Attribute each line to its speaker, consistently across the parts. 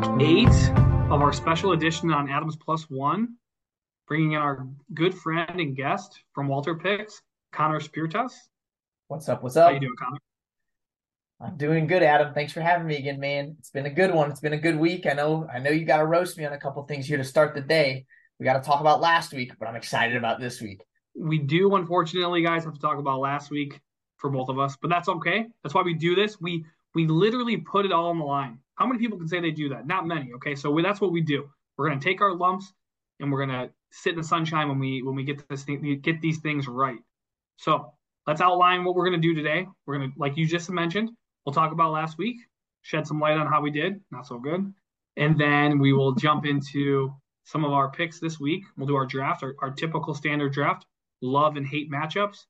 Speaker 1: week eight of our special edition on Adams Plus One, bringing in our good friend and guest from Walter Picks, Connor Spirtas.
Speaker 2: What's up? What's up?
Speaker 1: How you doing, Connor?
Speaker 2: I'm doing good, Adam. Thanks for having me again, man. It's been a good one. It's been a good week. I know. I know you got to roast me on a couple things here to start the day. We got to talk about last week, but I'm excited about this week.
Speaker 1: We do, unfortunately, guys, have to talk about last week for both of us, but that's okay. That's why we do this. We we literally put it all on the line. How many people can say they do that? Not many. Okay, so we, that's what we do. We're gonna take our lumps and we're gonna sit in the sunshine when we when we get this thing, get these things right. So let's outline what we're gonna do today. We're gonna, like you just mentioned, we'll talk about last week, shed some light on how we did, not so good, and then we will jump into some of our picks this week. We'll do our draft, our, our typical standard draft, love and hate matchups,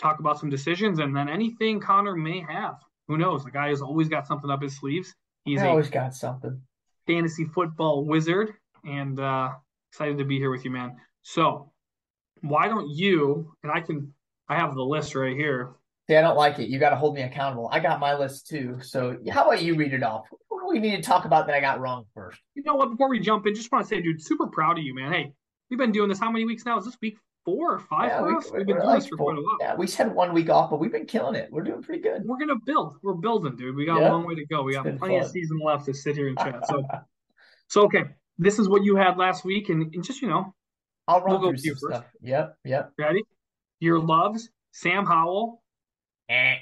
Speaker 1: talk about some decisions, and then anything Connor may have. Who knows? The guy has always got something up his sleeves. He's
Speaker 2: I always got something.
Speaker 1: Fantasy football wizard, and uh, excited to be here with you, man. So, why don't you? And I can. I have the list right here.
Speaker 2: See, I don't like it. You got to hold me accountable. I got my list too. So, how about you read it off? What do we need to talk about that I got wrong first?
Speaker 1: You know what? Before we jump in, just want to say, dude, super proud of you, man. Hey, we've been doing this how many weeks now? Is this week four or five
Speaker 2: yeah,
Speaker 1: for
Speaker 2: we,
Speaker 1: us? We've been doing
Speaker 2: like
Speaker 1: this for
Speaker 2: four,
Speaker 1: quite a while.
Speaker 2: Yeah, we had one week off, but we've been killing it. We're doing pretty good.
Speaker 1: We're gonna build. We're building, dude. We got
Speaker 2: Yeah.
Speaker 1: a long way to go. We
Speaker 2: It's
Speaker 1: got
Speaker 2: been
Speaker 1: plenty of season left to sit here and chat. So, so okay, this is what you had last week, and, and just you know,
Speaker 2: I'll run
Speaker 1: We'll go
Speaker 2: through
Speaker 1: with you first.
Speaker 2: stuff. Yep, yep.
Speaker 1: ready? Your loves, Sam Howell,
Speaker 2: Eh.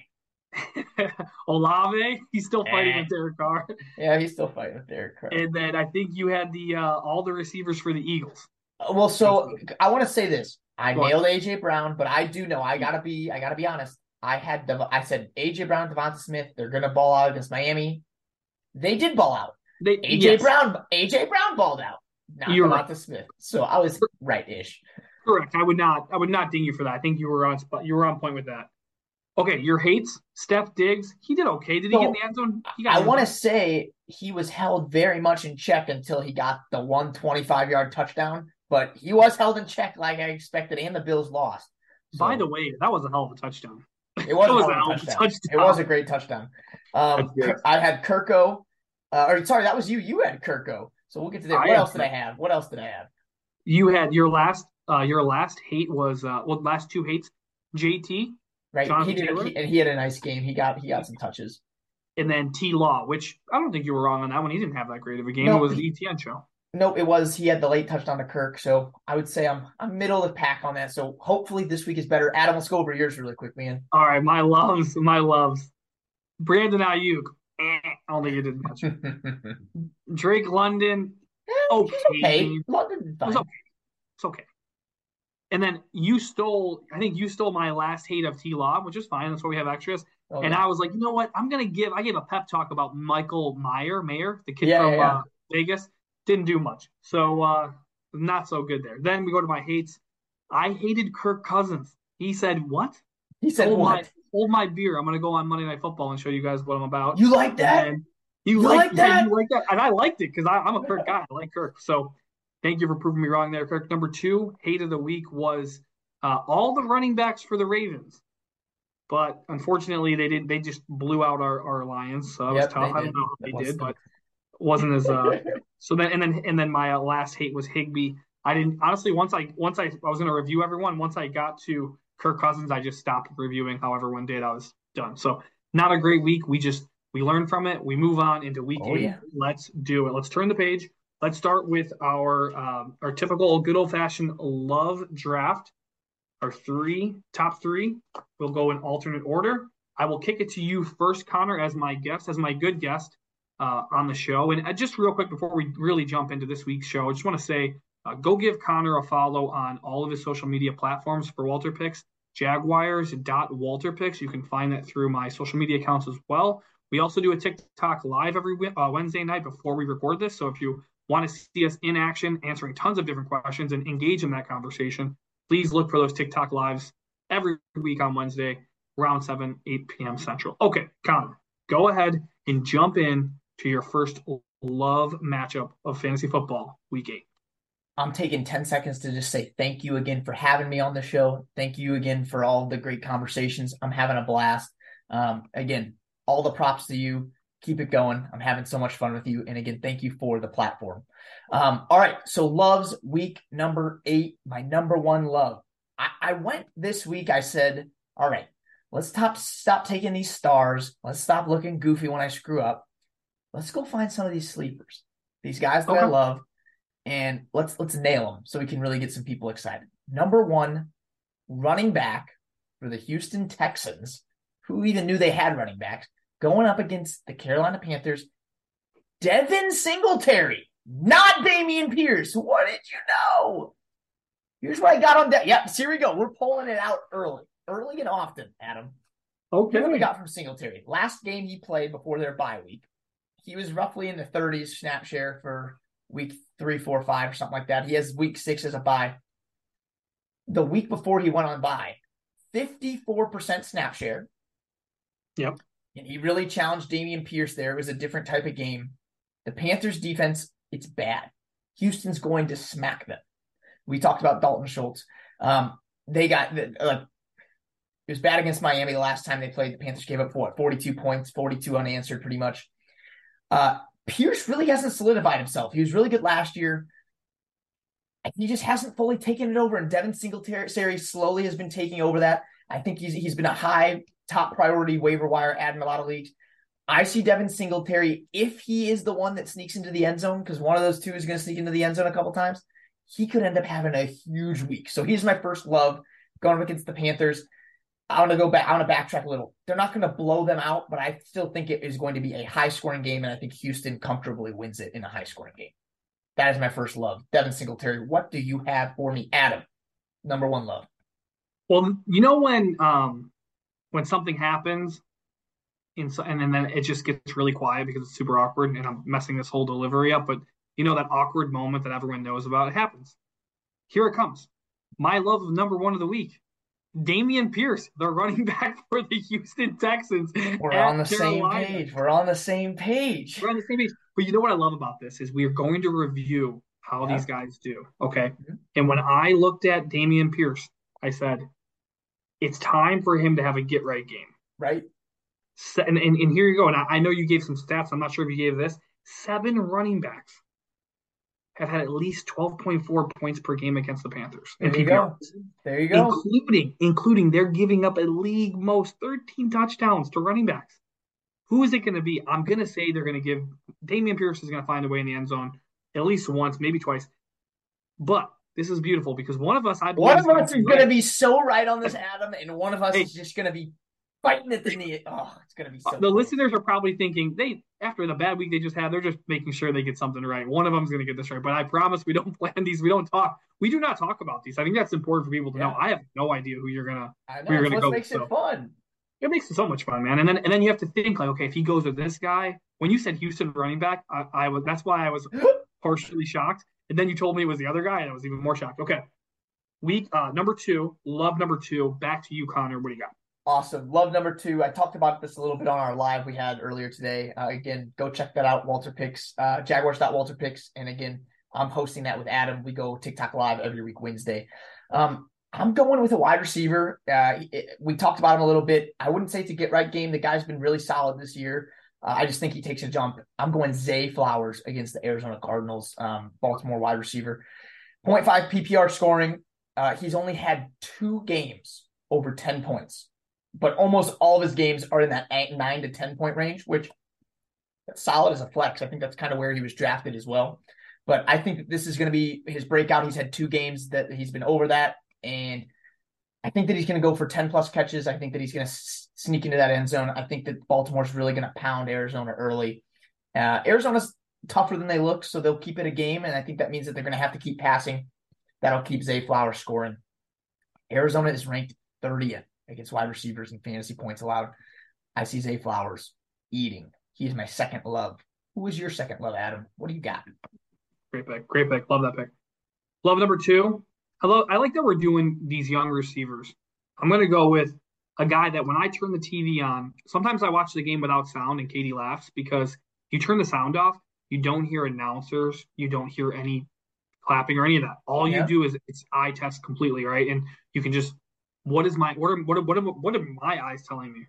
Speaker 1: Olave. He's still fighting
Speaker 2: Eh.
Speaker 1: with Derek Carr,
Speaker 2: Yeah, he's still fighting with Derek Carr.
Speaker 1: and then I think you had the uh, all the receivers for the Eagles.
Speaker 2: Uh, Well, so I want to say this. I
Speaker 1: Go on.
Speaker 2: nailed AJ Brown, but I do know I gotta be I gotta be honest. I had Dev- I said AJ Brown, Devonta Smith, they're gonna ball out against Miami. They did ball out.
Speaker 1: They
Speaker 2: AJ
Speaker 1: yes,
Speaker 2: Brown, AJ Brown balled out, not
Speaker 1: You're
Speaker 2: Devonta
Speaker 1: right.
Speaker 2: Smith. So I was right ish.
Speaker 1: correct. I would not. I would not ding you for that. I think you were on spot. You were on point with that. Okay, your hates, Steph Diggs. He did okay. Did he get in the end zone? He got
Speaker 2: I want to say he was held very much in check until he got the 125 yard touchdown, but he was held in check like I expected, and the Bills lost.
Speaker 1: By the way, that was a hell of a touchdown.
Speaker 2: It was,
Speaker 1: was
Speaker 2: a
Speaker 1: a
Speaker 2: hell
Speaker 1: hell
Speaker 2: of
Speaker 1: of
Speaker 2: a
Speaker 1: a
Speaker 2: touchdown.
Speaker 1: touchdown.
Speaker 2: It was a great touchdown. Um,
Speaker 1: That's good.
Speaker 2: Kir- I had Kirko, uh, or sorry, that was you. You had Kirko. So we'll get to that. What
Speaker 1: had
Speaker 2: else did I have? What else did I have?
Speaker 1: You had your last. Uh, your last hate was uh, well, last two hates, JT
Speaker 2: Right,
Speaker 1: Jonathan
Speaker 2: he did,
Speaker 1: Taylor?
Speaker 2: he, and he had a nice game. He got he got some touches.
Speaker 1: and then T Law, which I don't think you were wrong on that one. He didn't have that great of a game.
Speaker 2: No,
Speaker 1: it was the ETN show.
Speaker 2: Nope, it was he had the late touchdown to Kirk. So I would say I'm I'm middle of the pack on that. So hopefully this week is better. Adam, let's go over yours really quick, man.
Speaker 1: All right, my loves, my loves. Brandon Aiyuk. eh, I don't think he did much. Drake London. Okay.
Speaker 2: okay, London
Speaker 1: It was
Speaker 2: fine.
Speaker 1: okay. It's okay. And then you stole, I think you stole my last hate of T Law, which is fine. That's why we have extras.
Speaker 2: Oh,
Speaker 1: and
Speaker 2: yeah.
Speaker 1: I was like, you know what? I'm gonna give. I gave a pep talk about Michael Meyer, Mayer, the kid
Speaker 2: Yeah,
Speaker 1: from. Uh, Vegas. Didn't do much, so uh, not so good there. Then we go to my hates. I hated Kirk Cousins. He said, "What?
Speaker 2: he said
Speaker 1: hold my
Speaker 2: what?
Speaker 1: hold my beer. I'm gonna go on Monday Night Football and show you guys what I'm about."
Speaker 2: You like that?
Speaker 1: And you,
Speaker 2: You
Speaker 1: like,
Speaker 2: like that?
Speaker 1: You like that? And I liked it because I'm a Kirk guy. I like Kirk. So thank you for proving me wrong there, Kirk. Number two, hate of the week was uh, all the running backs for the Ravens. But unfortunately, they didn't. They just blew out our, our Lions. So that was tough. I don't know how they did, but wasn't as uh. so then and then and then my uh, last hate was Higbee. I didn't honestly once I once I I was gonna review everyone. Once I got to Kirk Cousins, I just stopped reviewing how everyone did. I was done. So not a great week. We just we learn from it. We move on into week
Speaker 2: Oh,
Speaker 1: eight.
Speaker 2: yeah.
Speaker 1: Let's do it. Let's turn the page. Let's start with our um, our typical good old fashioned love draft. Our three top three. We'll go in alternate order. I will kick it to you first, Connor, as my guest, as my good guest uh, on the show. And uh, just real quick before we really jump into this week's show, I just want to say uh, go give Connor a follow on all of his social media platforms for Walter Picks, jaguars.walterpicks. You can find that through my social media accounts as well. We also do a TikTok live every uh, Wednesday night before we record this. So if you want to see us in action, answering tons of different questions and engage in that conversation, please look for those TikTok lives every week on Wednesday around 7, 8 p.m. Central. Okay, Connor, go ahead and jump in to your first love matchup of fantasy football week eight.
Speaker 2: I'm taking 10 seconds to just say thank you again for having me on the show. Thank you again for all the great conversations. I'm having a blast. Um, again, all the props to you. Keep it going. I'm having so much fun with you. And again, thank you for the platform. Um, all right. So loves week number eight, my number one love. I, I went this week, I said, all right, let's stop stop taking these stars. Let's stop looking goofy when I screw up. Let's go find some of these sleepers, these guys that okay. I love, and let's let's nail them so we can really get some people excited. Number one, running back for the Houston Texans, who even knew they had running backs, going up against the Carolina Panthers. Devin Singletary, not Dameon Pierce. What did you know? Here's what I got on deck. Yep, so here we go. We're pulling it out early, early and often, Adam.
Speaker 1: Okay.
Speaker 2: what we got from Singletary. Last game he played before their bye week, he was roughly in the 30s snap share for week three, four, five, or something like that. He has week six as a bye. The week before he went on bye, 54% snap share.
Speaker 1: Yep.
Speaker 2: And he really challenged Dameon Pierce there. It was a different type of game. The Panthers defense, it's bad. Houston's going to smack them. We talked about Dalton Schultz. Um, they got like it was bad against Miami the last time they played. The Panthers gave up what 42 points, 42 unanswered, pretty much. Uh, Pierce really hasn't solidified himself. He was really good last year. He just hasn't fully taken it over, and Devin Singletary slowly has been taking over that. I think he's he's been a high top priority waiver wire ad in a lot of leagues. I see Devin Singletary if he is the one that sneaks into the end zone because one of those two is going to sneak into the end zone a couple times. He could end up having a huge week. So he's my first love going against the Panthers. I want to go back. I want to backtrack a little. They're not going to blow them out, but I still think it is going to be a high scoring game, and I think Houston comfortably wins it in a high scoring game. That is my first love. Devin Singletary, what do you have for me, Adam? Number one love.
Speaker 1: Well, you know when um when something happens, and so, and then it just gets really quiet because it's super awkward, and I'm messing this whole delivery up. But you know that awkward moment that everyone knows about. It happens. Here it comes. My love of number one of the week. Dameon Pierce, the running back for the Houston Texans.
Speaker 2: We're on the Carolina. same page. We're on the same page.
Speaker 1: We're on the same page. But you know what I love about this is we are going to review how yeah. these guys do. Okay. Mm-hmm. And when I looked at Dameon Pierce, I said, it's time for him to have a get right game.
Speaker 2: Right.
Speaker 1: And, and, and here you go. And I, I know you gave some stats. I'm not sure if you gave this. Seven running backs have had at least 12.4 points per game against the Panthers.
Speaker 2: There you go. There you go.
Speaker 1: Including, including they're giving up a league most 13 touchdowns to running backs. Who is it going to be? I'm going to say they're going to give Dameon Pierce is going to find a way in the end zone at least once, maybe twice. But this is beautiful because one of us, I
Speaker 2: one of us is going to be so right on this, Adam, and one of us hey, is just going to be fighting at the knee. Oh, it's going to be so.
Speaker 1: The listeners are probably thinking they after the bad week they just had, they're just making sure they get something right. One of them's going to get this right, but I promise we don't plan these. We don't talk. We do not talk about these. I think that's important for people to yeah. know. I have no idea who you're gonna.
Speaker 2: I know. Who you're gonna go. Makes with, it so. fun.
Speaker 1: It makes it so much fun, man. And then and then you have to think like, okay, if he goes with this guy, when you said Houston running back, I, I was that's why I was partially shocked. And then you told me it was the other guy, and I was even more shocked. Okay, week uh, number two, love number two. Back to you, Connor. What do you got?
Speaker 2: Awesome. Love number two. I talked about this a little bit on our live we had earlier today. Uh, again, go check that out. Walter Picks, uh, Jaguars.Walter Picks. And again, I'm hosting that with Adam. We go TikTok live every week, Wednesday. Um, I'm going with a wide receiver. Uh, it, we talked about him a little bit. I wouldn't say a get right game. The guy's been really solid this year. Uh, I just think he takes a jump. I'm going Zay Flowers against the Arizona Cardinals, um, Baltimore wide receiver. 0.5 PPR scoring. Uh, he's only had two games over 10 points but almost all of his games are in that nine to 10 point range, which solid as a flex. I think that's kind of where he was drafted as well. But I think this is going to be his breakout. He's had two games that he's been over that. And I think that he's going to go for 10 plus catches. I think that he's going to sneak into that end zone. I think that Baltimore's really going to pound Arizona early. Uh, Arizona's tougher than they look, so they'll keep it a game. And I think that means that they're going to have to keep passing. That'll keep Zay Flowers scoring. Arizona is ranked 30th against wide receivers and fantasy points allowed. I see Zay Flowers eating. He's my second love. Who is your second love, Adam? What do you got?
Speaker 1: Great pick. Great pick. Love that pick. Love number two. I love I like that we're doing these young receivers. I'm gonna go with a guy that when I turn the TV on, sometimes I watch the game without sound and Katie laughs because you turn the sound off, you don't hear announcers, you don't hear any clapping or any of that. All yeah. you do is it's eye test completely, right? And you can just what is my what are what are, what are, what are my eyes telling me?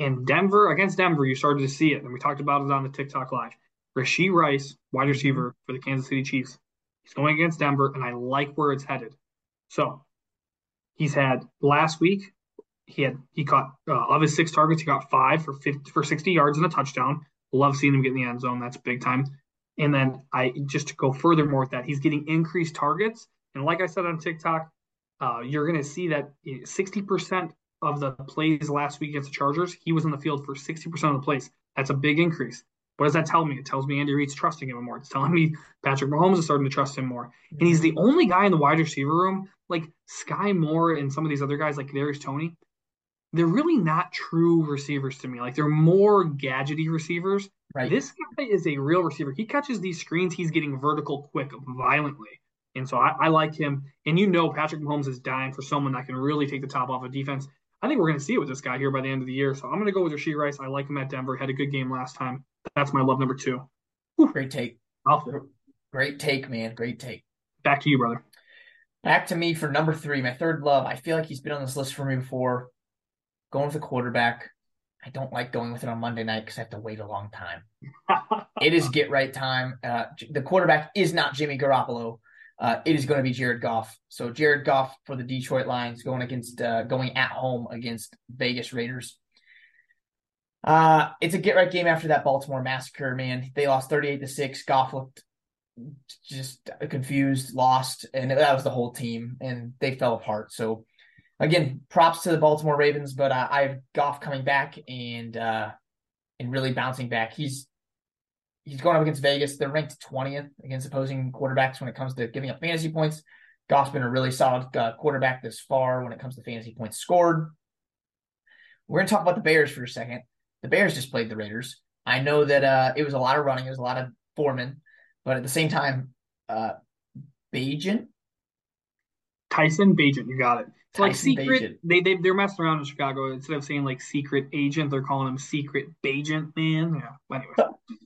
Speaker 1: And Denver against Denver, you started to see it, and we talked about it on the TikTok live. Rashee Rice, wide receiver for the Kansas City Chiefs, he's going against Denver, and I like where it's headed. So he's had last week. He had he caught uh, of his six targets, he got five for 50, for sixty yards and a touchdown. Love seeing him get in the end zone. That's big time. And then I just to go furthermore with that, he's getting increased targets. And like I said on TikTok, uh, you're going to see that 60% of the plays last week against the Chargers, he was in the field for 60% of the plays. That's a big increase. What does that tell me? It tells me Andy Reid's trusting him more. It's telling me Patrick Mahomes is starting to trust him more. And he's the only guy in the wide receiver room, like Sky Moore and some of these other guys, like Darius Toney. They're really not true receivers to me. Like they're more gadgety receivers. Right. This guy is a real receiver. He catches these screens. He's getting vertical quick, violently. And so I, I like him. And you know, Patrick Mahomes is dying for someone that can really take the top off of defense. I think we're going to see it with this guy here by the end of the year. So I'm going to go with Rashee Rice. I like him at Denver. Had a good game last time. That's my love number two.
Speaker 2: Whew. Great take. Great take, man. Great take.
Speaker 1: Back to you, brother.
Speaker 2: Back to me for number three, my third love. I feel like he's been on this list for me before. Going with the quarterback. I don't like going with it on Monday night because I have to wait a long time. it is get right time. Uh, the quarterback is not Jimmy Garoppolo uh, it is going to be Jared Goff. So Jared Goff for the Detroit Lions going against uh, going at home against Vegas Raiders. Uh, it's a get right game after that Baltimore massacre. Man, they lost thirty eight to six. Goff looked just confused, lost, and that was the whole team, and they fell apart. So again, props to the Baltimore Ravens, but uh, I have Goff coming back and uh, and really bouncing back. He's he's going up against Vegas. They're ranked 20th against opposing quarterbacks when it comes to giving up fantasy points. Goff's been a really solid uh, quarterback this far when it comes to fantasy points scored. We're going to talk about the Bears for a second. The Bears just played the Raiders. I know that uh, it was a lot of running, it was a lot of Foreman, but at the same time, uh, Bagent.
Speaker 1: Tyson Bagent, you got it. It's like secret. They they they're messing around in Chicago. Instead of saying like secret agent, they're calling him secret Bagent, man. Yeah. Anyway.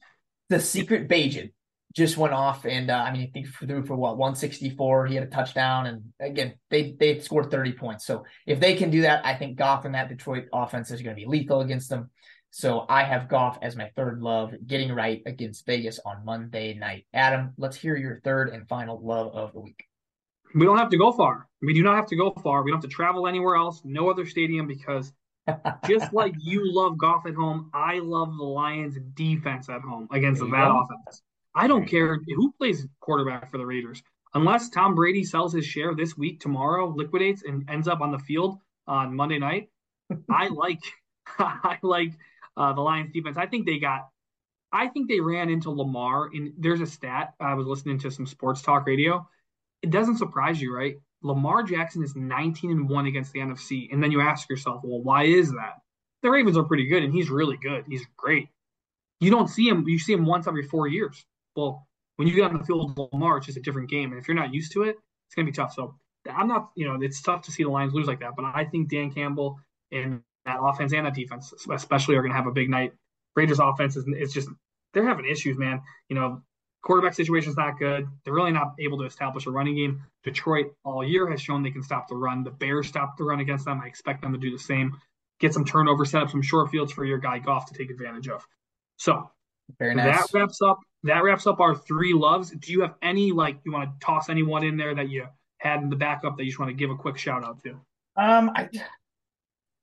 Speaker 2: the secret Bagent just went off, and uh, I mean, I think threw for what 164. He had a touchdown, and again, they they scored 30 points. So if they can do that, I think Goff and that Detroit offense is going to be lethal against them. So I have Goff as my third love, getting right against Vegas on Monday night. Adam, let's hear your third and final love of the week.
Speaker 1: We don't have to go far. We do not have to go far. We don't have to travel anywhere else. No other stadium because just like you love Goff at home, I love the Lions defense at home against the bad offense. I don't care who plays quarterback for the Raiders. Unless Tom Brady sells his share this week, tomorrow, liquidates and ends up on the field on Monday night, I like I like uh, the Lions defense. I think they got I think they ran into Lamar and there's a stat I was listening to some sports talk radio. It doesn't surprise you, right? Lamar Jackson is 19 and 1 against the NFC. And then you ask yourself, well, why is that? The Ravens are pretty good and he's really good. He's great. You don't see him, you see him once every four years. Well, when you get on the field with Lamar, it's just a different game. And if you're not used to it, it's going to be tough. So I'm not, you know, it's tough to see the Lions lose like that. But I think Dan Campbell and that offense and that defense, especially, are going to have a big night. Raiders offense is it's just they're having issues, man. You know, quarterback situation is not good. They're really not able to establish a running game. Detroit all year has shown they can stop the run. The Bears stopped the run against them. I expect them to do the same. Get some turnover, set up some short fields for your guy Goff to take advantage of. So Very nice. that wraps up that wraps up our three loves. Do you have any like you want to toss anyone in there that you had in the backup that you just want to give a quick shout out to?
Speaker 2: Um, I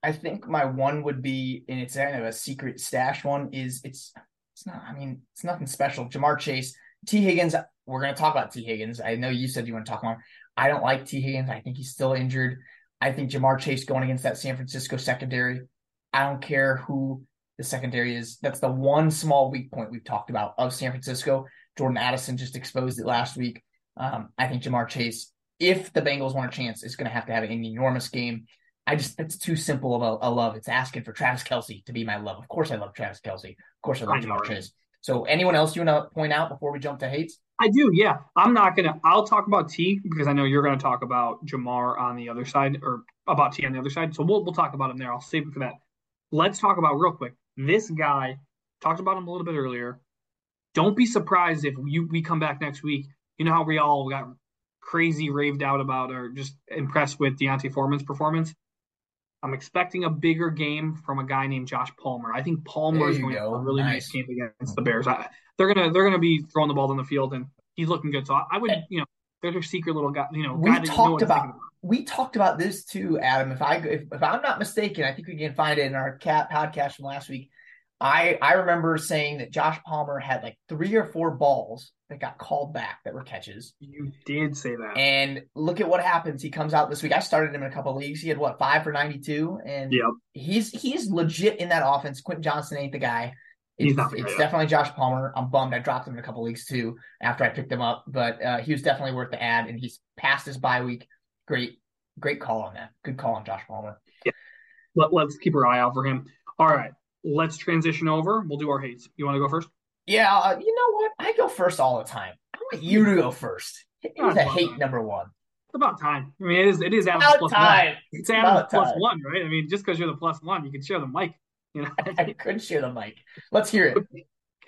Speaker 2: I think my one would be, and it's kind of a secret stash one. Is it's it's not. I mean, it's nothing special. Ja'Marr Chase Tee Higgins, we're going to talk about T. Higgins. I know you said you want to talk more. I don't like T. Higgins. I think he's still injured. I think Ja'Marr Chase going against that San Francisco secondary. I don't care who the secondary is. That's the one small weak point we've talked about of San Francisco. Jordan Addison just exposed it last week. Um, I think Ja'Marr Chase, if the Bengals want a chance, is going to have to have an enormous game. I just it's too simple of a, a, love. It's asking for Travis Kelce to be my love. Of course, I love Travis Kelce. Of course, I love I Ja'Marr Chase. So, anyone else you want to point out before we jump to hates?
Speaker 1: I do, yeah. I'm not gonna. I'll talk about T because I know you're gonna talk about Ja'Marr on the other side, or about T on the other side. So we'll we'll talk about him there. I'll save it for that. Let's talk about real quick. This guy talked about him a little bit earlier. Don't be surprised if you we come back next week. You know how we all got crazy raved out about or just impressed with D'Onta Foreman's performance. I'm expecting a bigger game from a guy named Josh Palmer. I think Palmer is going go. to have a really nice. nice game against the Bears. I, they're gonna they're gonna be throwing the ball on the field, and he's looking good. So I, I would, you know, there's a secret little guy. You know,
Speaker 2: we talked about, about, we talked about this too, Adam. If I if, if I'm not mistaken, I think we can find it in our cat podcast from last week. I I remember saying that Josh Palmer had like three or four balls that got called back that were catches.
Speaker 1: You did say that.
Speaker 2: And look at what happens. He comes out this week. I started him in a couple leagues. He had what five for ninety two, and
Speaker 1: yep.
Speaker 2: he's he's legit in that offense. Quentin Johnston ain't the guy. It's,
Speaker 1: he's not
Speaker 2: it's definitely Josh Palmer. I'm bummed. I dropped him in a couple leagues too after I picked him up, but uh, he was definitely worth the ad, and he's passed his bye week. Great, great call on that. Good call on Josh Palmer.
Speaker 1: Yeah. Let, let's keep our eye out for him. All right let's transition over. We'll do our hates. You want to go first?
Speaker 2: Yeah, uh, you know what? I go first all the time. I want you to go first. It was a hate number one.
Speaker 1: It's about time. I mean, it is. It is Adam's about plus time. one. It's, Adam's plus time. one, right? I mean, just because you're the plus one, you can share the mic. You know,
Speaker 2: I, I could share the mic. Let's hear it.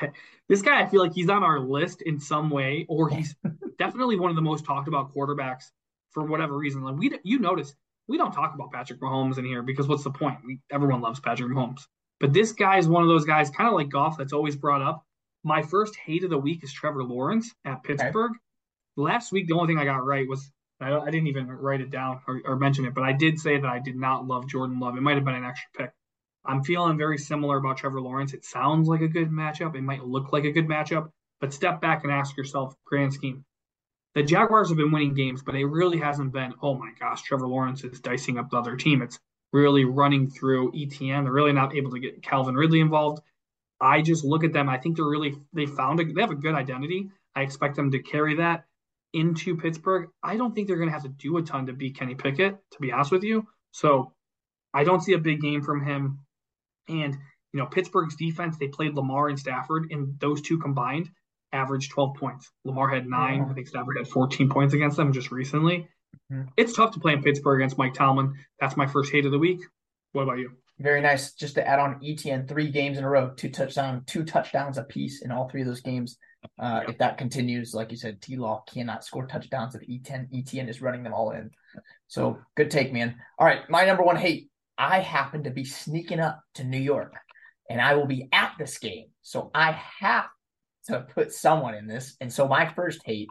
Speaker 1: Okay. This guy, I feel like he's on our list in some way, or he's definitely one of the most talked about quarterbacks for whatever reason. Like we, you notice, we don't talk about Patrick Mahomes in here because what's the point? We, everyone loves Patrick Mahomes. But this guy is one of those guys, kind of like Goff, that's always brought up. My first hate of the week is Trevor Lawrence at Pittsburgh. Okay. Last week, the only thing I got right was I, I didn't even write it down or, or, mention it, but I did say that I did not love Jordan Love. It might have been an extra pick. I'm feeling very similar about Trevor Lawrence. It sounds like a good matchup. It might look like a good matchup, but step back and ask yourself, grand scheme. The Jaguars have been winning games, but it really hasn't been, oh my gosh, Trevor Lawrence is dicing up the other team. It's really running through ETN. They're really not able to get Calvin Ridley involved. I just look at them. I think they're really they found a, they have a good identity. I expect them to carry that into Pittsburgh. I don't think they're going to have to do a ton to beat Kenny Pickett, to be honest with you. So I don't see a big game from him. And you know, Pittsburgh's defense, they played Lamar and Stafford, and those two combined averaged 12 points. Lamar had nine. I think Stafford had 14 points against them just recently. Mm-hmm. It's tough to play in Pittsburgh against Mike Tomlin. That's my first hate of the week. What about you?
Speaker 2: Very nice. Just to add on ETN, three games in a row, two touchdown, two touchdowns apiece in all three of those games. Uh, yeah. If that continues, like you said, T Law cannot score touchdowns if ETN ETN is running them all in. So good take, man. All right, my number one hate. I happen to be sneaking up to New York, and I will be at this game, so I have to put someone in this. And so my first hate,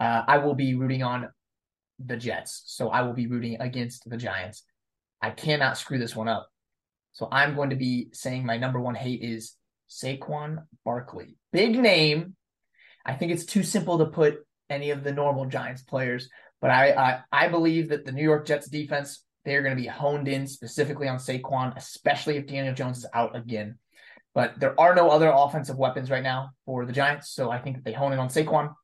Speaker 2: uh, I will be rooting on the Jets. So I will be rooting against the Giants. I cannot screw this one up. So I'm going to be saying my number one hate is Saquon Barkley. Big name. I think it's too simple to put any of the normal Giants players, but I I, I believe that the New York Jets defense they're going to be honed in specifically on Saquon, especially if Daniel Jones is out again. But there are no other offensive weapons right now for the Giants, so I think that they hone in on Saquon.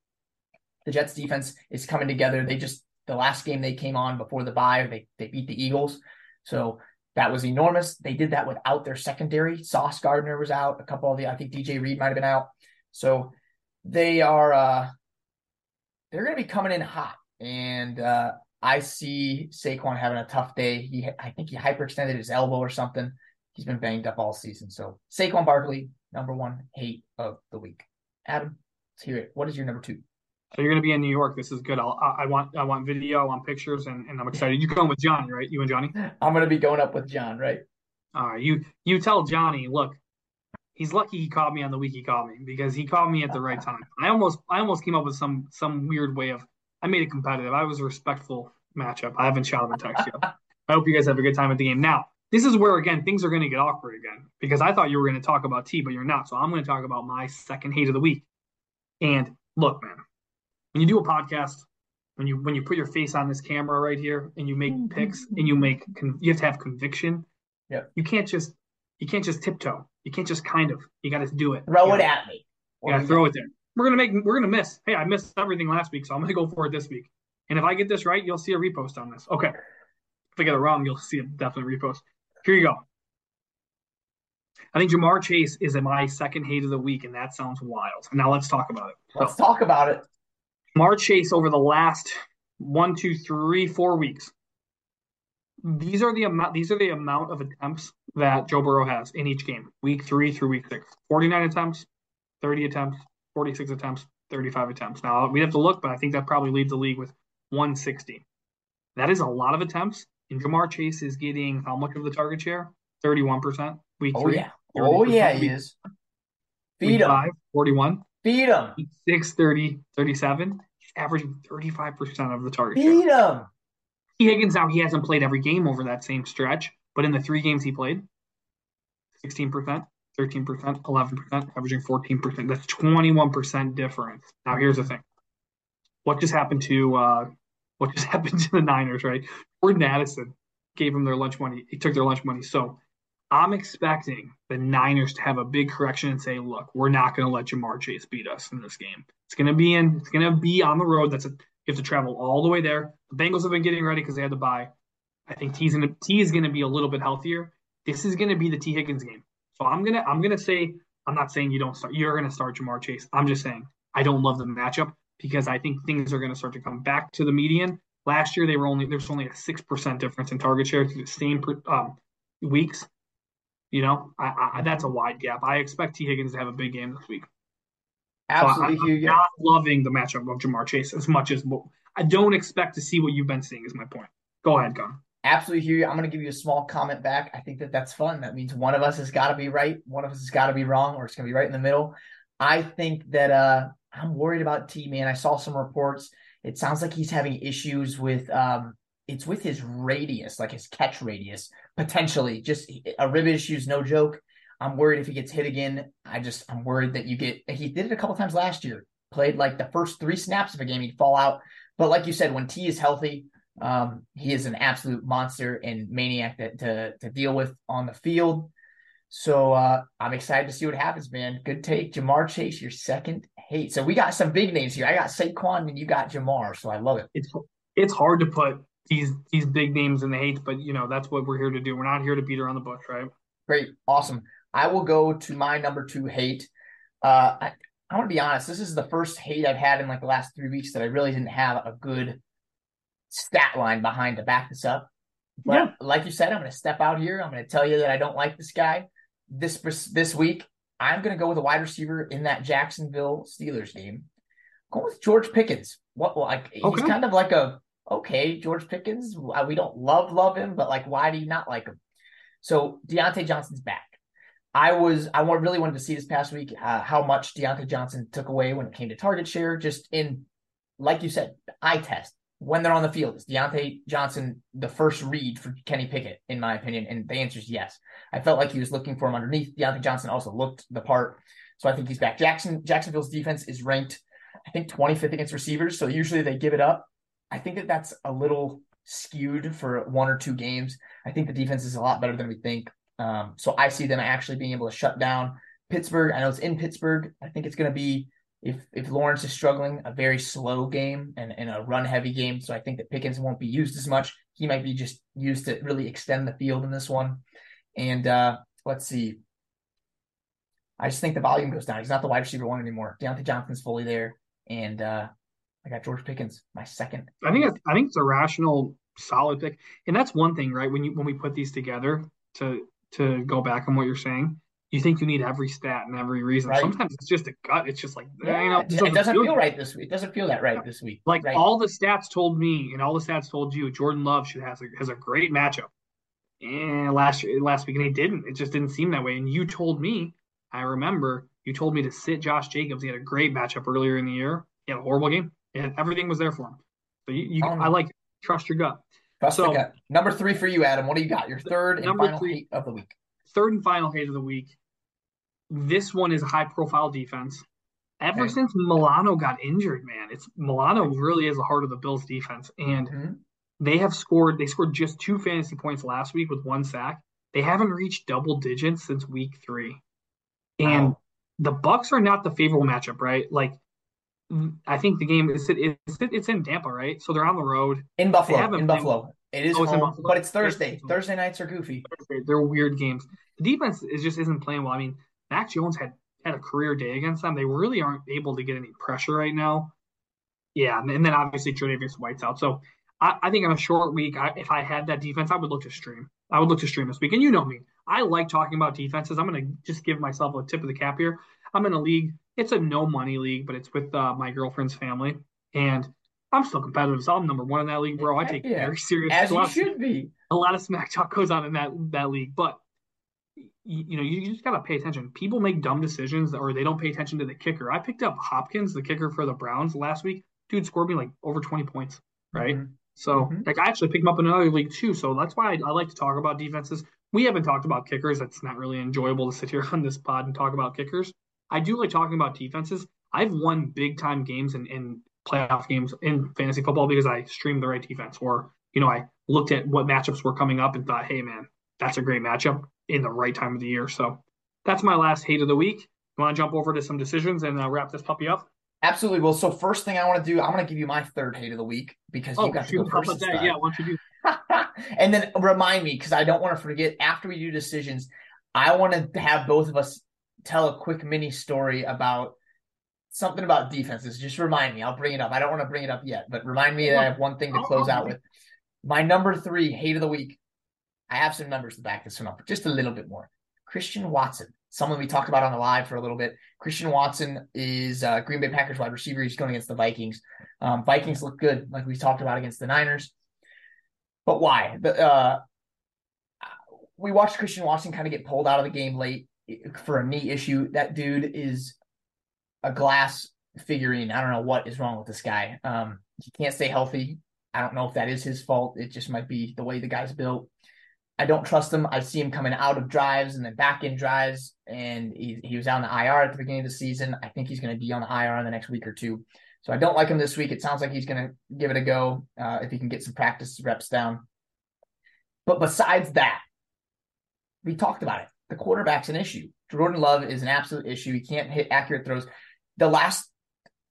Speaker 2: The Jets defense is coming together. They just the last game they came on before the bye, they, they beat the Eagles. So that was enormous. They did that without their secondary. Sauce Gardner was out. A couple of the, I think DJ Reed might have been out. So they are, uh, they're going to be coming in hot. And, uh, I see Saquon having a tough day. He, I think he hyperextended his elbow or something. He's been banged up all season. So Saquon Barkley, number one hate of the week. Adam, let's hear it. What is your number two?
Speaker 1: So you're going to be in New York. This is good. I'll, I want I want video. I want pictures, and, and I'm excited. You're going with Johnny, right? You and Johnny.
Speaker 2: I'm going to be going up with John, right?
Speaker 1: All right. You you tell Johnny, look, he's lucky he caught me on the week he caught me because he caught me at the right time. I almost I almost came up with some some weird way of I made it competitive. I was a respectful matchup. I haven't shot him a text yet. I hope you guys have a good time at the game. Now, this is where again things are going to get awkward again because I thought you were going to talk about tea, but you're not. So I'm going to talk about my second hate of the week. And look, man, when you do a podcast, when you when you put your face on this camera right here and you make mm-hmm. picks and you make you have to have conviction.
Speaker 2: Yeah.
Speaker 1: You can't just you can't just tiptoe. You can't just kind of. You got to do it.
Speaker 2: Throw it at me.
Speaker 1: Yeah, throw it there. We're gonna make. We're gonna miss. Hey, I missed everything last week, so I'm gonna go for it this week. And if I get this right, you'll see a repost on this. Okay. If I get it wrong, you'll see a definite repost. Here you go. I think Ja'Marr Chase is my second hate of the week, and that sounds wild. Now let's talk about it.
Speaker 2: Let's so, talk about it.
Speaker 1: Ja'Marr Chase over the last one, two, three, four weeks. These are the amount. These are the amount of attempts that Joe Burrow has in each game, week three through week six. Forty-nine attempts, thirty attempts, forty-six attempts, thirty-five attempts. Now we have to look, but I think that probably leads the league with one sixty. That is a lot of attempts, And Ja'Marr Chase is getting how much of the target share? 31% week
Speaker 2: Oh
Speaker 1: three.
Speaker 2: yeah. Oh yeah, he
Speaker 1: week,
Speaker 2: is.
Speaker 1: week
Speaker 2: Feed him.
Speaker 1: five, 41.
Speaker 2: Feed him.
Speaker 1: Week six, 30, 37. He's averaging 35% of the target.
Speaker 2: Feed him.
Speaker 1: T. Higgins now he hasn't played every game over that same stretch, but in the three games he played, 16%, 13%, 11%, averaging 14%. That's 21% difference. Now here's the thing. What just happened to uh what just happened to the Niners, right? Jordan Addison gave them their lunch money. He took their lunch money. So I'm expecting the Niners to have a big correction and say, look, we're not going to let Ja'Marr Chase beat us in this game. It's going to be in, it's going to be on the road. That's a, you have to travel all the way there. The Bengals have been getting ready because they had to buy. I think T's to, T is going to be a little bit healthier. This is going to be the T Higgins game. So I'm gonna, I'm gonna say, I'm not saying you don't start. You're going to start Ja'Marr Chase. I'm just saying I don't love the matchup because I think things are going to start to come back to the median. Last year they were only there was only a six percent difference in target share through the same um, weeks. You know, I, I, that's a wide gap. I expect T Higgins to have a big game this week.
Speaker 2: Absolutely,
Speaker 1: so I, am not loving the matchup of Ja'Marr Chase as much as I don't expect to see what you've been seeing. Is my point. Go ahead, Gun.
Speaker 2: Absolutely you. I'm going to give you a small comment back. I think that that's fun. That means one of us has got to be right, one of us has got to be wrong, or it's going to be right in the middle. I think that uh, I'm worried about T man. I saw some reports. It sounds like he's having issues with um, it's with his radius, like his catch radius, potentially. Just a rib issues, no joke. I'm worried if he gets hit again. I just I'm worried that you get. He did it a couple times last year. Played like the first three snaps of a game, he'd fall out. But like you said, when T is healthy, um, he is an absolute monster and maniac that to to deal with on the field. So uh, I'm excited to see what happens, man. Good take, Ja'Marr Chase, your second hate. So we got some big names here. I got Saquon and you got Ja'Marr, so I love it.
Speaker 1: It's it's hard to put these these big names in the hate, but you know that's what we're here to do. We're not here to beat around the bush, right?
Speaker 2: Great, awesome. I will go to my number two hate. Uh, I, I want to be honest. This is the first hate I've had in like the last three weeks that I really didn't have a good stat line behind to back this up. But yeah. like you said, I'm going to step out here. I'm going to tell you that I don't like this guy. This this week, I'm going to go with a wide receiver in that Jacksonville Steelers game. Going with George Pickens. What like okay. he's kind of like a okay George Pickens. We don't love love him, but like why do you not like him? So Diontae Johnson's back. I was I really wanted to see this past week uh, how much Diontae Johnson took away when it came to target share. Just in like you said, eye test when they're on the field. Is Diontae Johnson the first read for Kenny Pickett, in my opinion? And the answer is yes. I felt like he was looking for him underneath. Diontae Johnson also looked the part. So I think he's back. Jackson Jacksonville's defense is ranked, I think, 25th against receivers. So usually they give it up. I think that that's a little skewed for one or two games. I think the defense is a lot better than we think. Um, so I see them actually being able to shut down Pittsburgh. I know it's in Pittsburgh. I think it's going to be if if Lawrence is struggling, a very slow game and, and a run heavy game. So I think that Pickens won't be used as much. He might be just used to really extend the field in this one. And uh, let's see. I just think the volume goes down. He's not the wide receiver one anymore. Diontae Johnson's fully there, and uh, I got George Pickens, my second.
Speaker 1: I think it's, I think it's a rational, solid pick, and that's one thing, right? When you when we put these together to to go back on what you're saying, you think you need every stat and every reason. Right. Sometimes it's just a gut. It's just like yeah, you know,
Speaker 2: it doesn't, it doesn't feel, feel right this week. It doesn't feel that right this week.
Speaker 1: Like
Speaker 2: right.
Speaker 1: all the stats told me, and all the stats told you, Jordan Love should has a has a great matchup. And last year, last week, and he didn't. It just didn't seem that way. And you told me, I remember, you told me to sit Josh Jacobs. He had a great matchup earlier in the year. He had a horrible game. And everything was there for him. So you, you um, I like trust your gut.
Speaker 2: Trust so, gut. Number three for you, Adam. What do you got? Your third and final three, hate of the week.
Speaker 1: Third and final hate of the week this one is a high profile defense. Ever okay. since Milano got injured, man, it's Milano really is the heart of the Bills defense. And mm-hmm. they have scored, they scored just two fantasy points last week with one sack. They haven't reached double digits since week three. And wow. the Bucs are not the favorable matchup, right? Like I think the game is it's, it's in Tampa, right? So they're on the road.
Speaker 2: In Buffalo. In Buffalo. It is oh, home, but it's Thursday. It's Thursday nights are goofy.
Speaker 1: Thursday. They're weird games. The defense is just isn't playing well. I mean, Mac Jones had had a career day against them. They really aren't able to get any pressure right now. Yeah, and then obviously Tre'Davious White's out. So I, I, think on a short week, I, if I had that defense, I would look to stream. I would look to stream this week. And you know me, I like talking about defenses. I'm going to just give myself a tip of the cap here. I'm in a league. It's a no money league, but it's with uh, my girlfriend's family, and I'm still competitive. So I'm number one in that league, bro. I take yeah. very serious.
Speaker 2: As you should be.
Speaker 1: a lot of smack talk goes on in that that league, but you, you know, you just gotta pay attention. People make dumb decisions, or they don't pay attention to the kicker. I picked up Hopkins, the kicker for the Browns, last week. Dude scored me like over twenty points, right? Mm-hmm. So, mm-hmm. like, I actually picked him up in another league too. So that's why I, I, like to talk about defenses. We haven't talked about kickers. It's not really enjoyable to sit here on this pod and talk about kickers. I do like talking about defenses. I've won big time games in, in playoff games in fantasy football because I streamed the right defense, or you know, I looked at what matchups were coming up and thought, hey man, that's a great matchup in the right time of the year. So that's my last hate of the week. You want to jump over to some decisions and uh, wrap this puppy up?
Speaker 2: Absolutely. Well, so first thing I want to do, I'm going to give you my third hate of the week because oh, you got to go first.
Speaker 1: That. Yeah, why don't you do?
Speaker 2: and then remind me because I don't want to forget. After we do decisions, I want to have both of us tell a quick mini story about something about defenses. Just remind me. I'll bring it up. I don't want to bring it up yet, but remind me that I have one thing to close out with. My number three hate of the week. I have some numbers to back this one up, just a little bit more. Christian Watson, someone we talked about on the live for a little bit. Christian Watson is uh, Green Bay Packers wide receiver. He's going against the Vikings. Um, Vikings look good, like we talked about against the Niners. But why? The, uh, we watched Christian Watson kind of get pulled out of the game late for a knee issue. That dude is a glass figurine. I don't know what is wrong with this guy. Um, he can't stay healthy. I don't know if that is his fault. It just might be the way the guy's built. I don't trust him. I see him coming out of drives and then back in drives, and he, he was on the IR at the beginning of the season. I think he's going to be on the IR in the next week or two. So I don't like him this week. It sounds like he's going to give it a go uh, if he can get some practice reps down. But besides that, we talked about it. The quarterback's an issue. Jordan Love is an absolute issue. He can't hit accurate throws. The last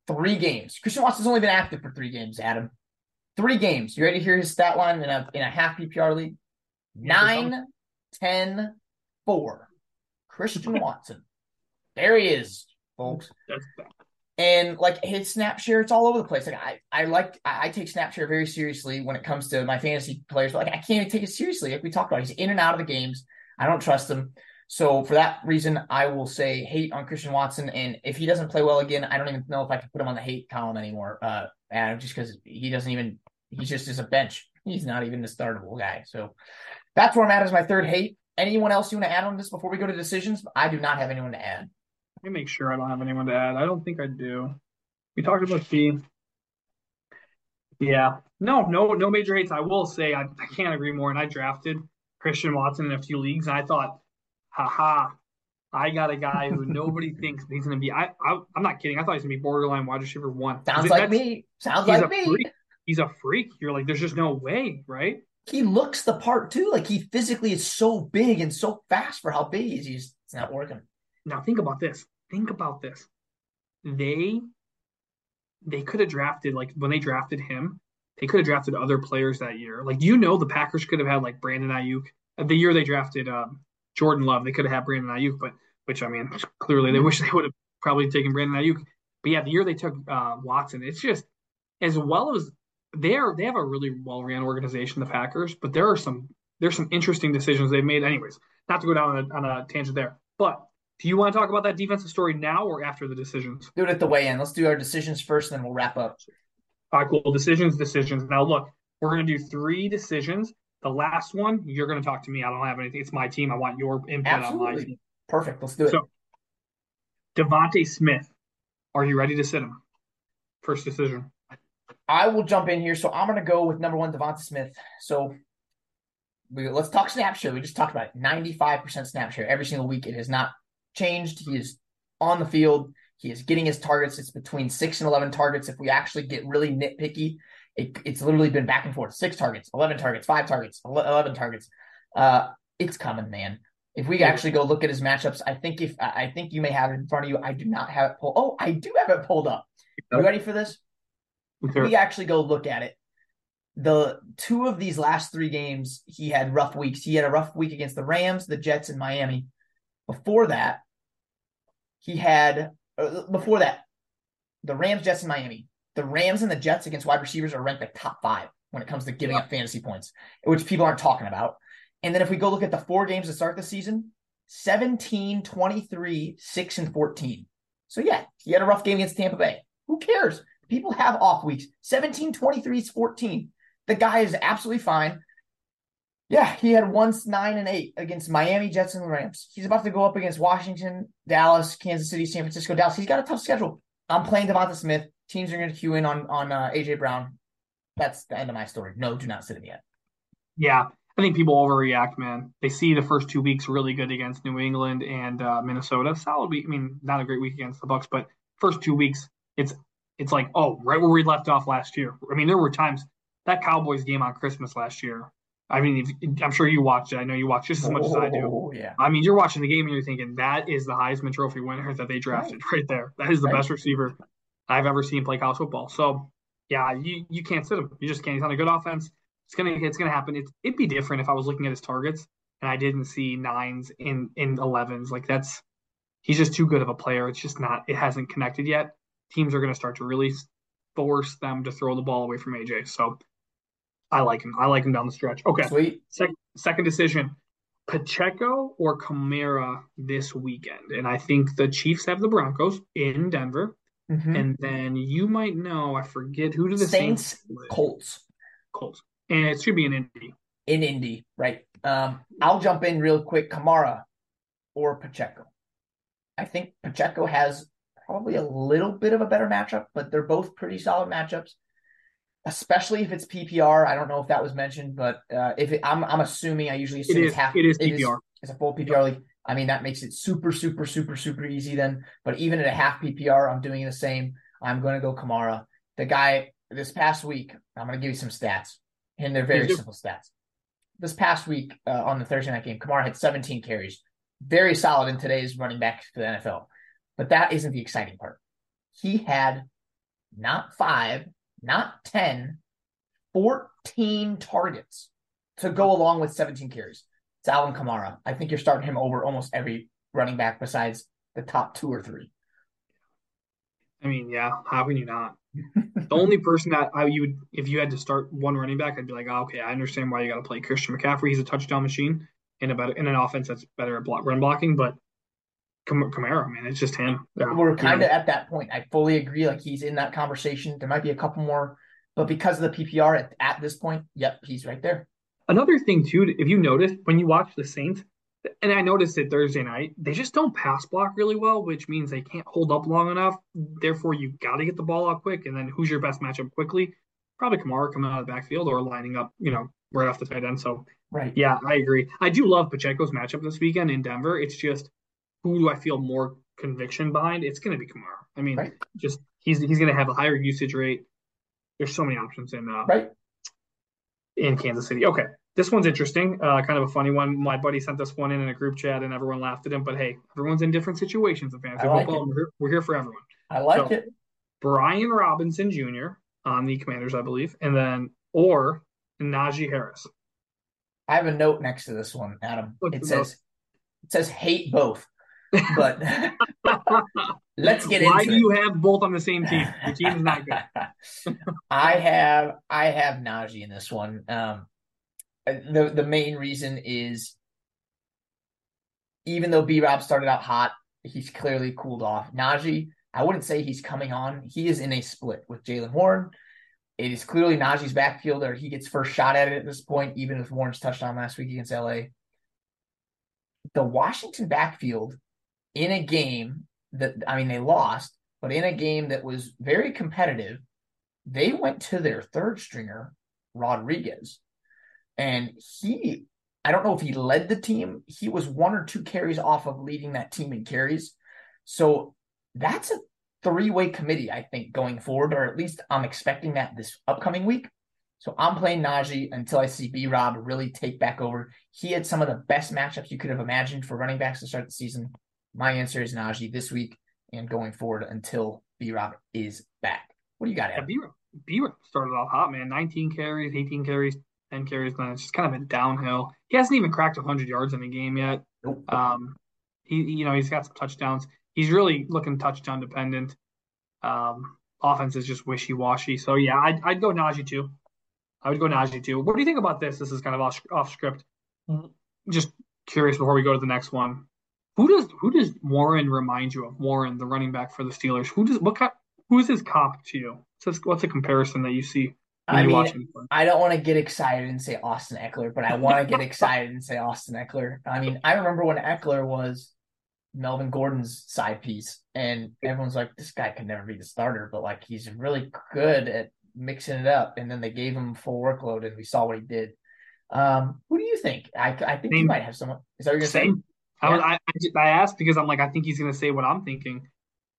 Speaker 2: three games, Christian Watson's only been active for three games, Adam. Three games. You ready to hear his stat line in a in a half PPR league? Nine, ten, four. Christian Watson. There he is, folks. And like his snap share, it's all over the place. Like I, I like I, I take snap share very seriously when it comes to my fantasy players, but like I can't even take it seriously. Like we talked about, he's in and out of the games. I don't trust him. So for that reason, I will say hate on Christian Watson. And if he doesn't play well again, I don't even know if I can put him on the hate column anymore. Uh, Adam, just because he doesn't even he's just as a bench. He's not even the startable guy. So that's where I'm at my third hate. Anyone else you want to add on this before we go to decisions? I do not have anyone to add.
Speaker 1: Let me make sure I don't have anyone to add. I don't think I do. We talked about the yeah. No, no, no major hates. I will say I, I can't agree more. And I drafted Christian Watson in a few leagues, and I thought, haha, I got a guy who nobody thinks he's going to be. I, I am not kidding. I thought he's going to be borderline wide receiver one.
Speaker 2: Sounds like me. Sounds like me.
Speaker 1: Freak. He's a freak. You're like, there's just no way, right?
Speaker 2: he looks the part too. Like he physically is so big and so fast for how big he is. He's it's not working.
Speaker 1: Now think about this. Think about this. They they could have drafted like when they drafted him, they could have drafted other players that year. Like you know, the Packers could have had like Brandon Aiyuk. The year they drafted um, Jordan Love, they could have had Brandon Aiyuk, but which I mean, clearly they wish they would have probably taken Brandon Aiyuk. But yeah, the year they took uh, Watson, it's just as well as they are they have a really well ran organization, the Packers, but there are some there's some interesting decisions they've made. Anyways, not to go down on a, on a tangent there, but do you want to talk about that defensive story now or after the decisions?
Speaker 2: Do it at the way in. Let's do our decisions first, and then we'll wrap up.
Speaker 1: All right, cool. Decisions, decisions. Now look, we're gonna do three decisions. The last one, you're gonna talk to me. I don't have anything. It's my team. I want your input Absolutely. on my team.
Speaker 2: Perfect. Let's do it. So,
Speaker 1: DeVonta Smith, are you ready to sit him? First decision.
Speaker 2: I will jump in here. So I'm going to go with number one, DeVonta Smith. So we, let's talk snap share. We just talked about it. 95% snap share every single week. It has not changed. He is on the field. He is getting his targets. It's between six and 11 targets. If we actually get really nitpicky, it, it's literally been back and forth six targets, 11 targets, five targets, 11 targets. Uh, it's coming, man. If we actually go look at his matchups, I think if I think you may have it in front of you. I do not have it pulled. Oh, I do have it pulled up. You ready for this? we actually go look at it, the two of these last three games, he had rough weeks. He had a rough week against the Rams, the Jets, and Miami. Before that, he had Uh, before that, the Rams, Jets, and Miami. The Rams and the Jets against wide receivers are ranked like top five when it comes to giving up fantasy points, which people aren't talking about. And then if we go look at the four games to start the season, 17, 23, 6, and 14. So yeah, he had a rough game against Tampa Bay. Who cares? People have off weeks. 17, 23 14. The guy is absolutely fine. Yeah, he had once nine and eight against Miami, Jets, and the Rams. He's about to go up against Washington, Dallas, Kansas City, San Francisco, Dallas. He's got a tough schedule. I'm playing Devonta Smith. Teams are going to cue in on on uh, AJ Brown. That's the end of my story. No, do not sit him yet.
Speaker 1: Yeah, I think people overreact, man. They see the first two weeks really good against New England and uh, Minnesota. Solid week. I mean, not a great week against the Bucs, but first two weeks, it's it's like oh, right where we left off last year. I mean, there were times that Cowboys game on Christmas last year. I mean, if, I'm sure you watched it. I know you watch just as much
Speaker 2: oh,
Speaker 1: as I do.
Speaker 2: Oh, yeah.
Speaker 1: I mean, you're watching the game and you're thinking that is the Heisman Trophy winner that they drafted right, right there. That is the right. best receiver I've ever seen play college football. So, yeah, you you can't sit him. You just can't. He's on a good offense. It's gonna it's gonna happen. It's, it'd be different if I was looking at his targets and I didn't see nines in in elevens. Like that's he's just too good of a player. It's just not. It hasn't connected yet. Teams are gonna start to really force them to throw the ball away from AJ. So I like him. I like him down the stretch. Okay.
Speaker 2: Sweet.
Speaker 1: Second second decision. Pacheco or Kamara this weekend. And I think the Chiefs have the Broncos in Denver. Mm-hmm. And then you might know, I forget who do the Saints, Saints
Speaker 2: Colts.
Speaker 1: Colts. And it should be in Indy.
Speaker 2: In Indy, right. Um, I'll jump in real quick. Kamara or Pacheco. I think Pacheco has probably a little bit of a better matchup, but they're both pretty solid matchups especially if it's PPR. I don't know if that was mentioned, but uh, if it, I'm, I'm assuming I usually assume
Speaker 1: it is,
Speaker 2: it's half.
Speaker 1: It is PPR. It is,
Speaker 2: it's a full PPR league. I mean, that makes it super, super, super, super easy then. But even at a half PPR, I'm doing the same. I'm going to go Kamara. The guy this past week, I'm going to give you some stats, and they're very simple stats. This past week uh, on the Thursday night game, Kamara had 17 carries. Very solid in today's running back for the NFL. But that isn't the exciting part. He had not five, not 10, 14 targets to go along with 17 carries. It's Alvin Kamara. I think you're starting him over almost every running back besides the top two or three.
Speaker 1: I mean, yeah, how can you not? the only person that I you would if you had to start one running back, I'd be like, oh, okay, I understand why you got to play Christian McCaffrey. He's a touchdown machine in a better in an offense that's better at block, run blocking, but Kamara, man, it's just him.
Speaker 2: Yeah. We're kind of at that point. I fully agree. Like he's in that conversation. There might be a couple more, but because of the PPR at, at this point, yep, he's right there.
Speaker 1: Another thing too, if you notice when you watch the Saints, and I noticed it Thursday night, they just don't pass block really well, which means they can't hold up long enough. Therefore, you got to get the ball out quick. And then who's your best matchup quickly? Probably Kamara coming out of the backfield or lining up, you know, right off the tight end. So,
Speaker 2: right,
Speaker 1: yeah, I agree. I do love Pacheco's matchup this weekend in Denver. It's just who do I feel more conviction behind? It's going to be Kamara. I mean, right. just he's he's going to have a higher usage rate. There's so many options in uh,
Speaker 2: right
Speaker 1: in Kansas City. Okay, this one's interesting. Uh, kind of a funny one. My buddy sent this one in in a group chat, and everyone laughed at him. But hey, everyone's in different situations in fantasy like football. We're here, we're here, for everyone.
Speaker 2: I like so, it.
Speaker 1: Brian Robinson Jr. on the Commanders, I believe, and then or Najee Harris.
Speaker 2: I have a note next to this one, Adam. What's it says note? it says hate both. But let's get
Speaker 1: Why
Speaker 2: into.
Speaker 1: Why do you have both on the same team? Your team is not good.
Speaker 2: I have I have Najee in this one. Um, the the main reason is even though B Rob started out hot, he's clearly cooled off. Najee, I wouldn't say he's coming on. He is in a split with Jaylen Warren. It is clearly Najee's backfield, or he gets first shot at it at this point, even with Warren's touchdown last week against LA. The Washington backfield in a game that I mean they lost, but in a game that was very competitive, they went to their third stringer, Rodriguez. And he I don't know if he led the team. He was one or two carries off of leading that team in carries. So that's a three-way committee, I think, going forward, or at least I'm expecting that this upcoming week. So I'm playing Najee until I see B Rob really take back over. He had some of the best matchups you could have imagined for running backs to start the season. My answer is Najee this week and going forward until B Rob is back. What do you got,
Speaker 1: Adam? Yeah, B Rob started off hot, man. 19 carries, 18 carries, 10 carries. Then it's just kind of been downhill. He hasn't even cracked 100 yards in a game yet. Nope. Um, he, you know, he's got some touchdowns. He's really looking touchdown dependent. Um, offense is just wishy washy. So yeah, I'd, I'd go Najee too. I would go Najee too. What do you think about this? This is kind of off, off script. Just curious before we go to the next one. Who does who does Warren remind you of? Warren, the running back for the Steelers. Who does what kind, who is his cop to you? What's, what's a comparison that you see? when
Speaker 2: I
Speaker 1: you
Speaker 2: mean,
Speaker 1: watch him.
Speaker 2: I don't want to get excited and say Austin Ekeler, but I want to get excited and say Austin Ekeler. I mean, I remember when Ekeler was Melvin Gordon's side piece, and everyone's like, this guy could never be the starter, but like he's really good at mixing it up. And then they gave him full workload, and we saw what he did. Um, who do you think? I I think you might have someone. Is that what you're gonna say?
Speaker 1: Same. I, was. I, I asked because I'm like, I think he's going to say what I'm thinking,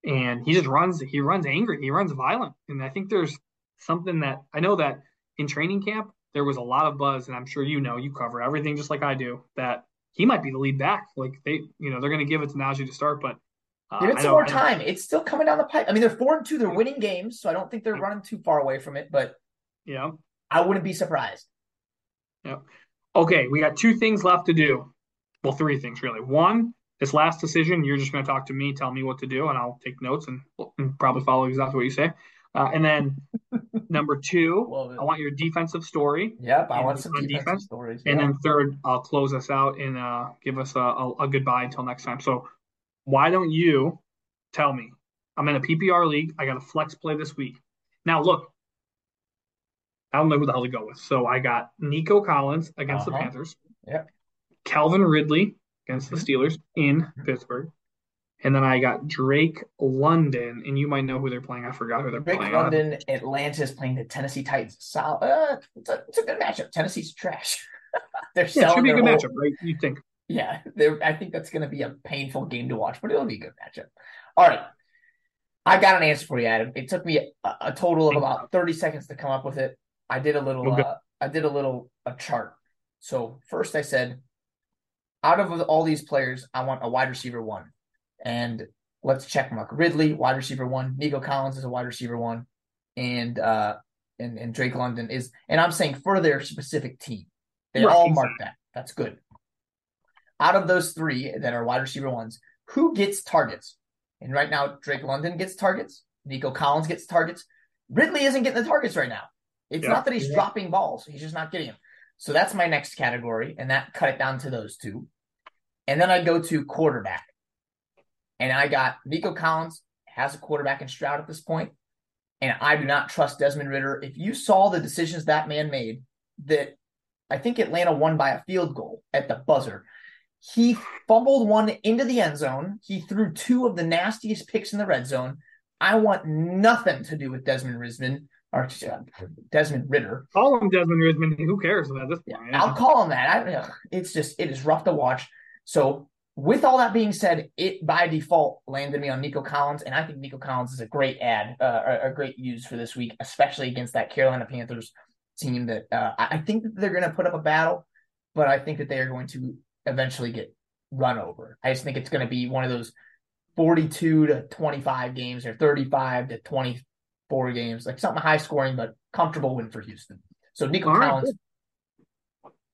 Speaker 1: and he just runs. He runs angry. He runs violent, and I think there's something that I know that in training camp there was a lot of buzz, and I'm sure you know you cover everything just like I do that he might be the lead back. Like they, you know, they're going to give it to Najee to start, but uh,
Speaker 2: Give it some more time. It's still coming down the pipe. I mean, they're four and two. They're winning games, so I don't think they're running too far away from it. But
Speaker 1: Yeah.
Speaker 2: I wouldn't be surprised. Yeah.
Speaker 1: Okay, we got two things left to do. Well, three things really. One, this last decision, you're just going to talk to me, tell me what to do, and I'll take notes and, and probably follow exactly what you say. Uh, and then number two, I want your defensive story.
Speaker 2: Yep, I want some defensive
Speaker 1: defense?
Speaker 2: stories.
Speaker 1: And then third, I'll close us out and uh, give us a, a, a goodbye until next time. So, why don't you tell me? I'm in a PPR league. I got a flex play this week. Now, look, I don't know who the hell to go with. So, I got Nico Collins against the
Speaker 2: Uh-huh.
Speaker 1: Panthers.
Speaker 2: Yep.
Speaker 1: Calvin Ridley against the. Steelers in. Pittsburgh. And then I got Drake London, and you might know who they're playing. I forgot who they're
Speaker 2: Drake
Speaker 1: playing.
Speaker 2: London, Atlanta is playing the Tennessee Titans. Sol- uh, it's, a, it's a good matchup. Tennessee's trash. they're
Speaker 1: Yeah, should be a good
Speaker 2: whole-
Speaker 1: matchup, right? You think?
Speaker 2: Yeah, I think that's going to be a painful game to watch, but it'll be a good matchup. All right. I got an answer for you, Adam. It took me a, a total of about 30 seconds to come up with it. I did a little
Speaker 1: Okay.
Speaker 2: uh, I did a little a chart. So first I said out of all these players, I want a wide receiver one. And let's check mark. Ridley, wide receiver one. Nico Collins is a wide receiver one. And uh and, and Drake London is and I'm saying for their specific team. They
Speaker 1: Right,
Speaker 2: all mark that. That's good. Out of those three that are wide receiver ones, who gets targets? And right now, Drake London gets targets. Nico Collins gets targets. Ridley isn't getting the targets right now. It's
Speaker 1: Yeah.
Speaker 2: not that he's
Speaker 1: Yeah.
Speaker 2: dropping balls; he's just not getting them. So that's my next category, and that cut it down to those two. And then I go to quarterback, and I got Nico Collins has a quarterback in Stroud at this point, and I do not trust Desmond Ridder. If you saw the decisions that man made, that I think Atlanta won by a field goal at the buzzer. He fumbled one into the end zone. He threw two of the nastiest picks in the red zone. I want nothing to do with Desmond Risman or uh, Desmond Ridder.
Speaker 1: Call him Desmond Risman. Who cares at this point?
Speaker 2: I'll call him that. I, ugh, it's just it is rough to watch. So with all that being said, it by default landed me on Nico Collins, and I think Nico Collins is a great ad, uh, a, a great use for this week, especially against that Carolina Panthers team. That uh, I I think that they're going to put up a battle, but I think that they are going to eventually get run over. I just think it's going to be one of those forty-two to twenty-five games or thirty-five to twenty-four games, like something high scoring but comfortable win for Houston. So Nico
Speaker 1: All right,
Speaker 2: Collins.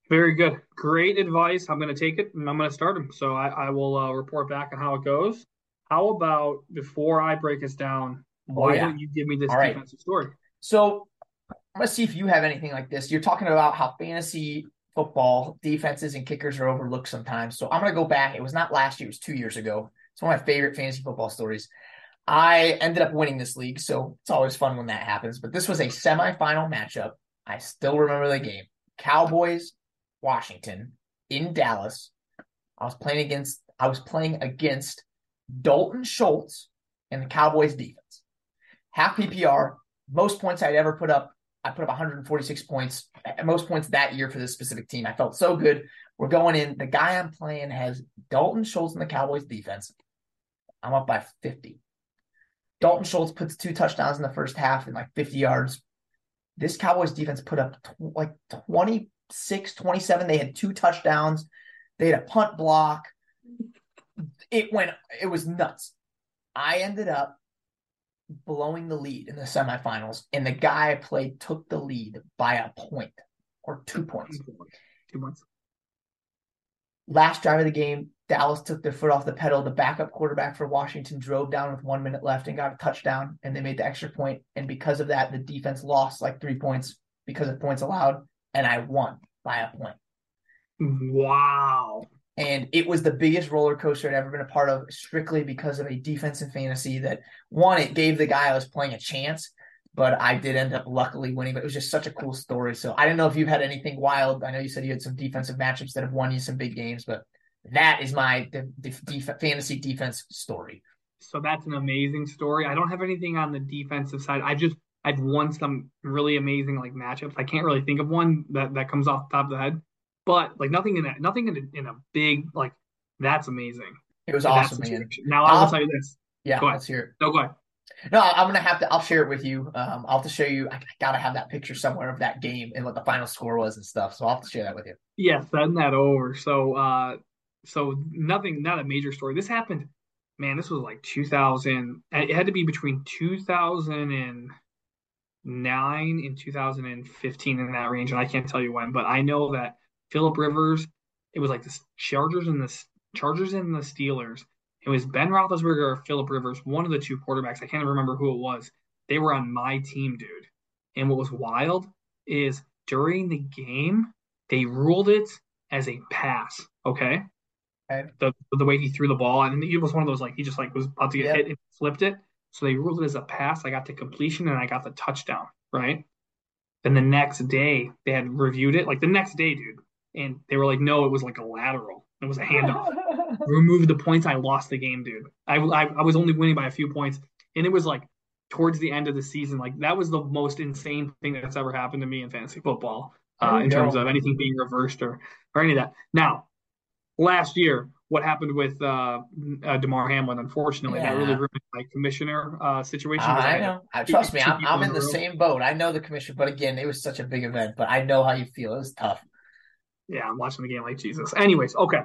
Speaker 1: Very good. Great advice. I'm going to take it and I'm going to start him. So I, I will uh, report back on how it goes. How about before I break us down, why
Speaker 2: Oh, yeah.
Speaker 1: don't you give me this
Speaker 2: All right.
Speaker 1: defensive story?
Speaker 2: So I'm gonna see if you have anything like this. You're talking about how fantasy football defenses and kickers are overlooked sometimes. So I'm gonna go back. It was not last year, it was two years ago. It's one of my favorite fantasy football stories. I ended up winning this league, so it's always fun when that happens. But this was a semifinal matchup. I still remember the game. Cowboys, Washington, in Dallas. I was playing against I was playing against Dalton Schultz and the Cowboys defense. Half PPR, most points I'd ever put up. I put up 146 points, most points that year for this specific team. I felt so good. We're going in. The guy I'm playing has Dalton Schultz in the Cowboys defense. I'm up by 50. Dalton Schultz puts two touchdowns in the first half and like 50 yards. This Cowboys defense put up tw- like 26, 27. They had two touchdowns. They had a punt block. It went, it was nuts. I ended up blowing the lead in the semifinals, and the guy I played took the lead by a point or two points.
Speaker 1: Two months.
Speaker 2: Last drive of the game, Dallas took their foot off the pedal. The backup quarterback for Washington drove down with one minute left and got a touchdown, and they made the extra point. And because of that, the defense lost like three points because of points allowed, and I won by a point.
Speaker 1: Wow.
Speaker 2: And it was the biggest roller coaster I'd ever been a part of, strictly because of a defensive fantasy that one, it gave the guy I was playing a chance, but I did end up luckily winning. But it was just such a cool story. So I don't know if you've had anything wild. I know you said you had some defensive matchups that have won you some big games, but that is my def- def- fantasy defense story.
Speaker 1: So that's an amazing story. I don't have anything on the defensive side. I just I've won some really amazing like matchups. I can't really think of one that that comes off the top of the head, but like nothing in that, nothing in a, in a big like that's amazing.
Speaker 2: It was awesome, man.
Speaker 1: Now I will tell you this.
Speaker 2: Yeah, let's hear it.
Speaker 1: No, go ahead.
Speaker 2: No, I'm gonna have to. I'll share it with you. Um, I'll have to show you. I gotta have that picture somewhere of that game and what the final score was and stuff. So I'll have to share that with you.
Speaker 1: Yeah, send that over. So, uh, so nothing, not a major story. This happened, man. This was like 2000. It had to be between 2009 and 2015 in that range, and I can't tell you when, but I know that Philip Rivers. It was like the Chargers and the Chargers and the Steelers it was Ben Roethlisberger or Philip Rivers, one of the two quarterbacks. I can't remember who it was. They were on my team, dude. And what was wild is during the game, they ruled it as a pass. Okay.
Speaker 2: okay.
Speaker 1: The the way he threw the ball, and it was one of those like he just like was about to get yep. hit and flipped it. So they ruled it as a pass. I got the completion and I got the touchdown. Right. Then the next day they had reviewed it, like the next day, dude, and they were like, no, it was like a lateral. It was a handoff. Removed the points. I lost the game, dude. I, I, I was only winning by a few points, and it was like towards the end of the season. Like that was the most insane thing that's ever happened to me in fantasy football, uh, in terms of anything being reversed or or any of that. Now, last year, what happened with uh, uh Damar Hamlin? Unfortunately, yeah. that really ruined my commissioner uh, situation.
Speaker 2: Uh, I know. I, trust me, I'm, I'm in the same boat. I know the commissioner, but again, it was such a big event. But I know how you feel. It was tough.
Speaker 1: Yeah, I'm watching the game like Jesus. Anyways, okay.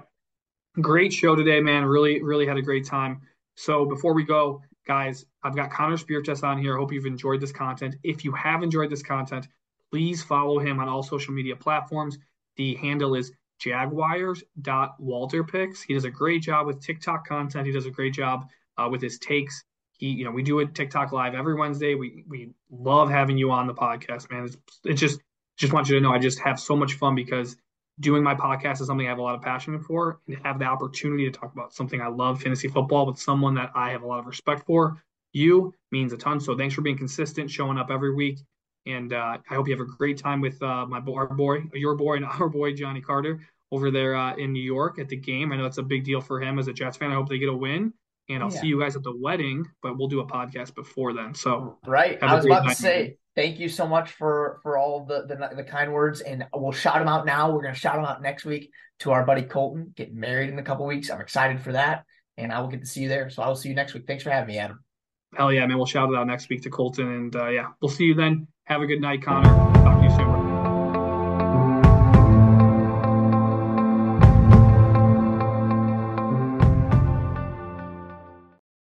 Speaker 1: Great show today, man. Really, really had a great time. So before we go, guys, I've got Connor Spirtas on here. I hope you've enjoyed this content. If you have enjoyed this content, please follow him on all social media platforms. The handle is jaguars.walterpicks. He does a great job with TikTok content. He does a great job uh, with his takes. He, you know, we do a TikTok live every Wednesday. We we love having you on the podcast, man. It's, it's just just want you to know I just have so much fun because doing my podcast is something I have a lot of passion for and have the opportunity to talk about something I love, fantasy football, with someone that I have a lot of respect for. You means a ton. So thanks for being consistent, showing up every week. And uh, I hope you have a great time with uh, my our boy, your boy, and our boy Johnny Carter over there uh, in New York at the game. I know it's a big deal for him as a Jets fan. I hope they get a win. And I'll yeah. see you guys at the wedding, but we'll do a podcast before then. So
Speaker 2: right, I was about to say thank you so much for for all the, the, the kind words, and we'll shout them out now. We're gonna shout them out next week to our buddy Colton getting married in a couple weeks. I'm excited for that, and I will get to see you there. So I will see you next week. Thanks for having me, Adam.
Speaker 1: Hell yeah, man! We'll shout it out next week to Colton, and uh, yeah, we'll see you then. Have a good night, Connor. Talk to you soon.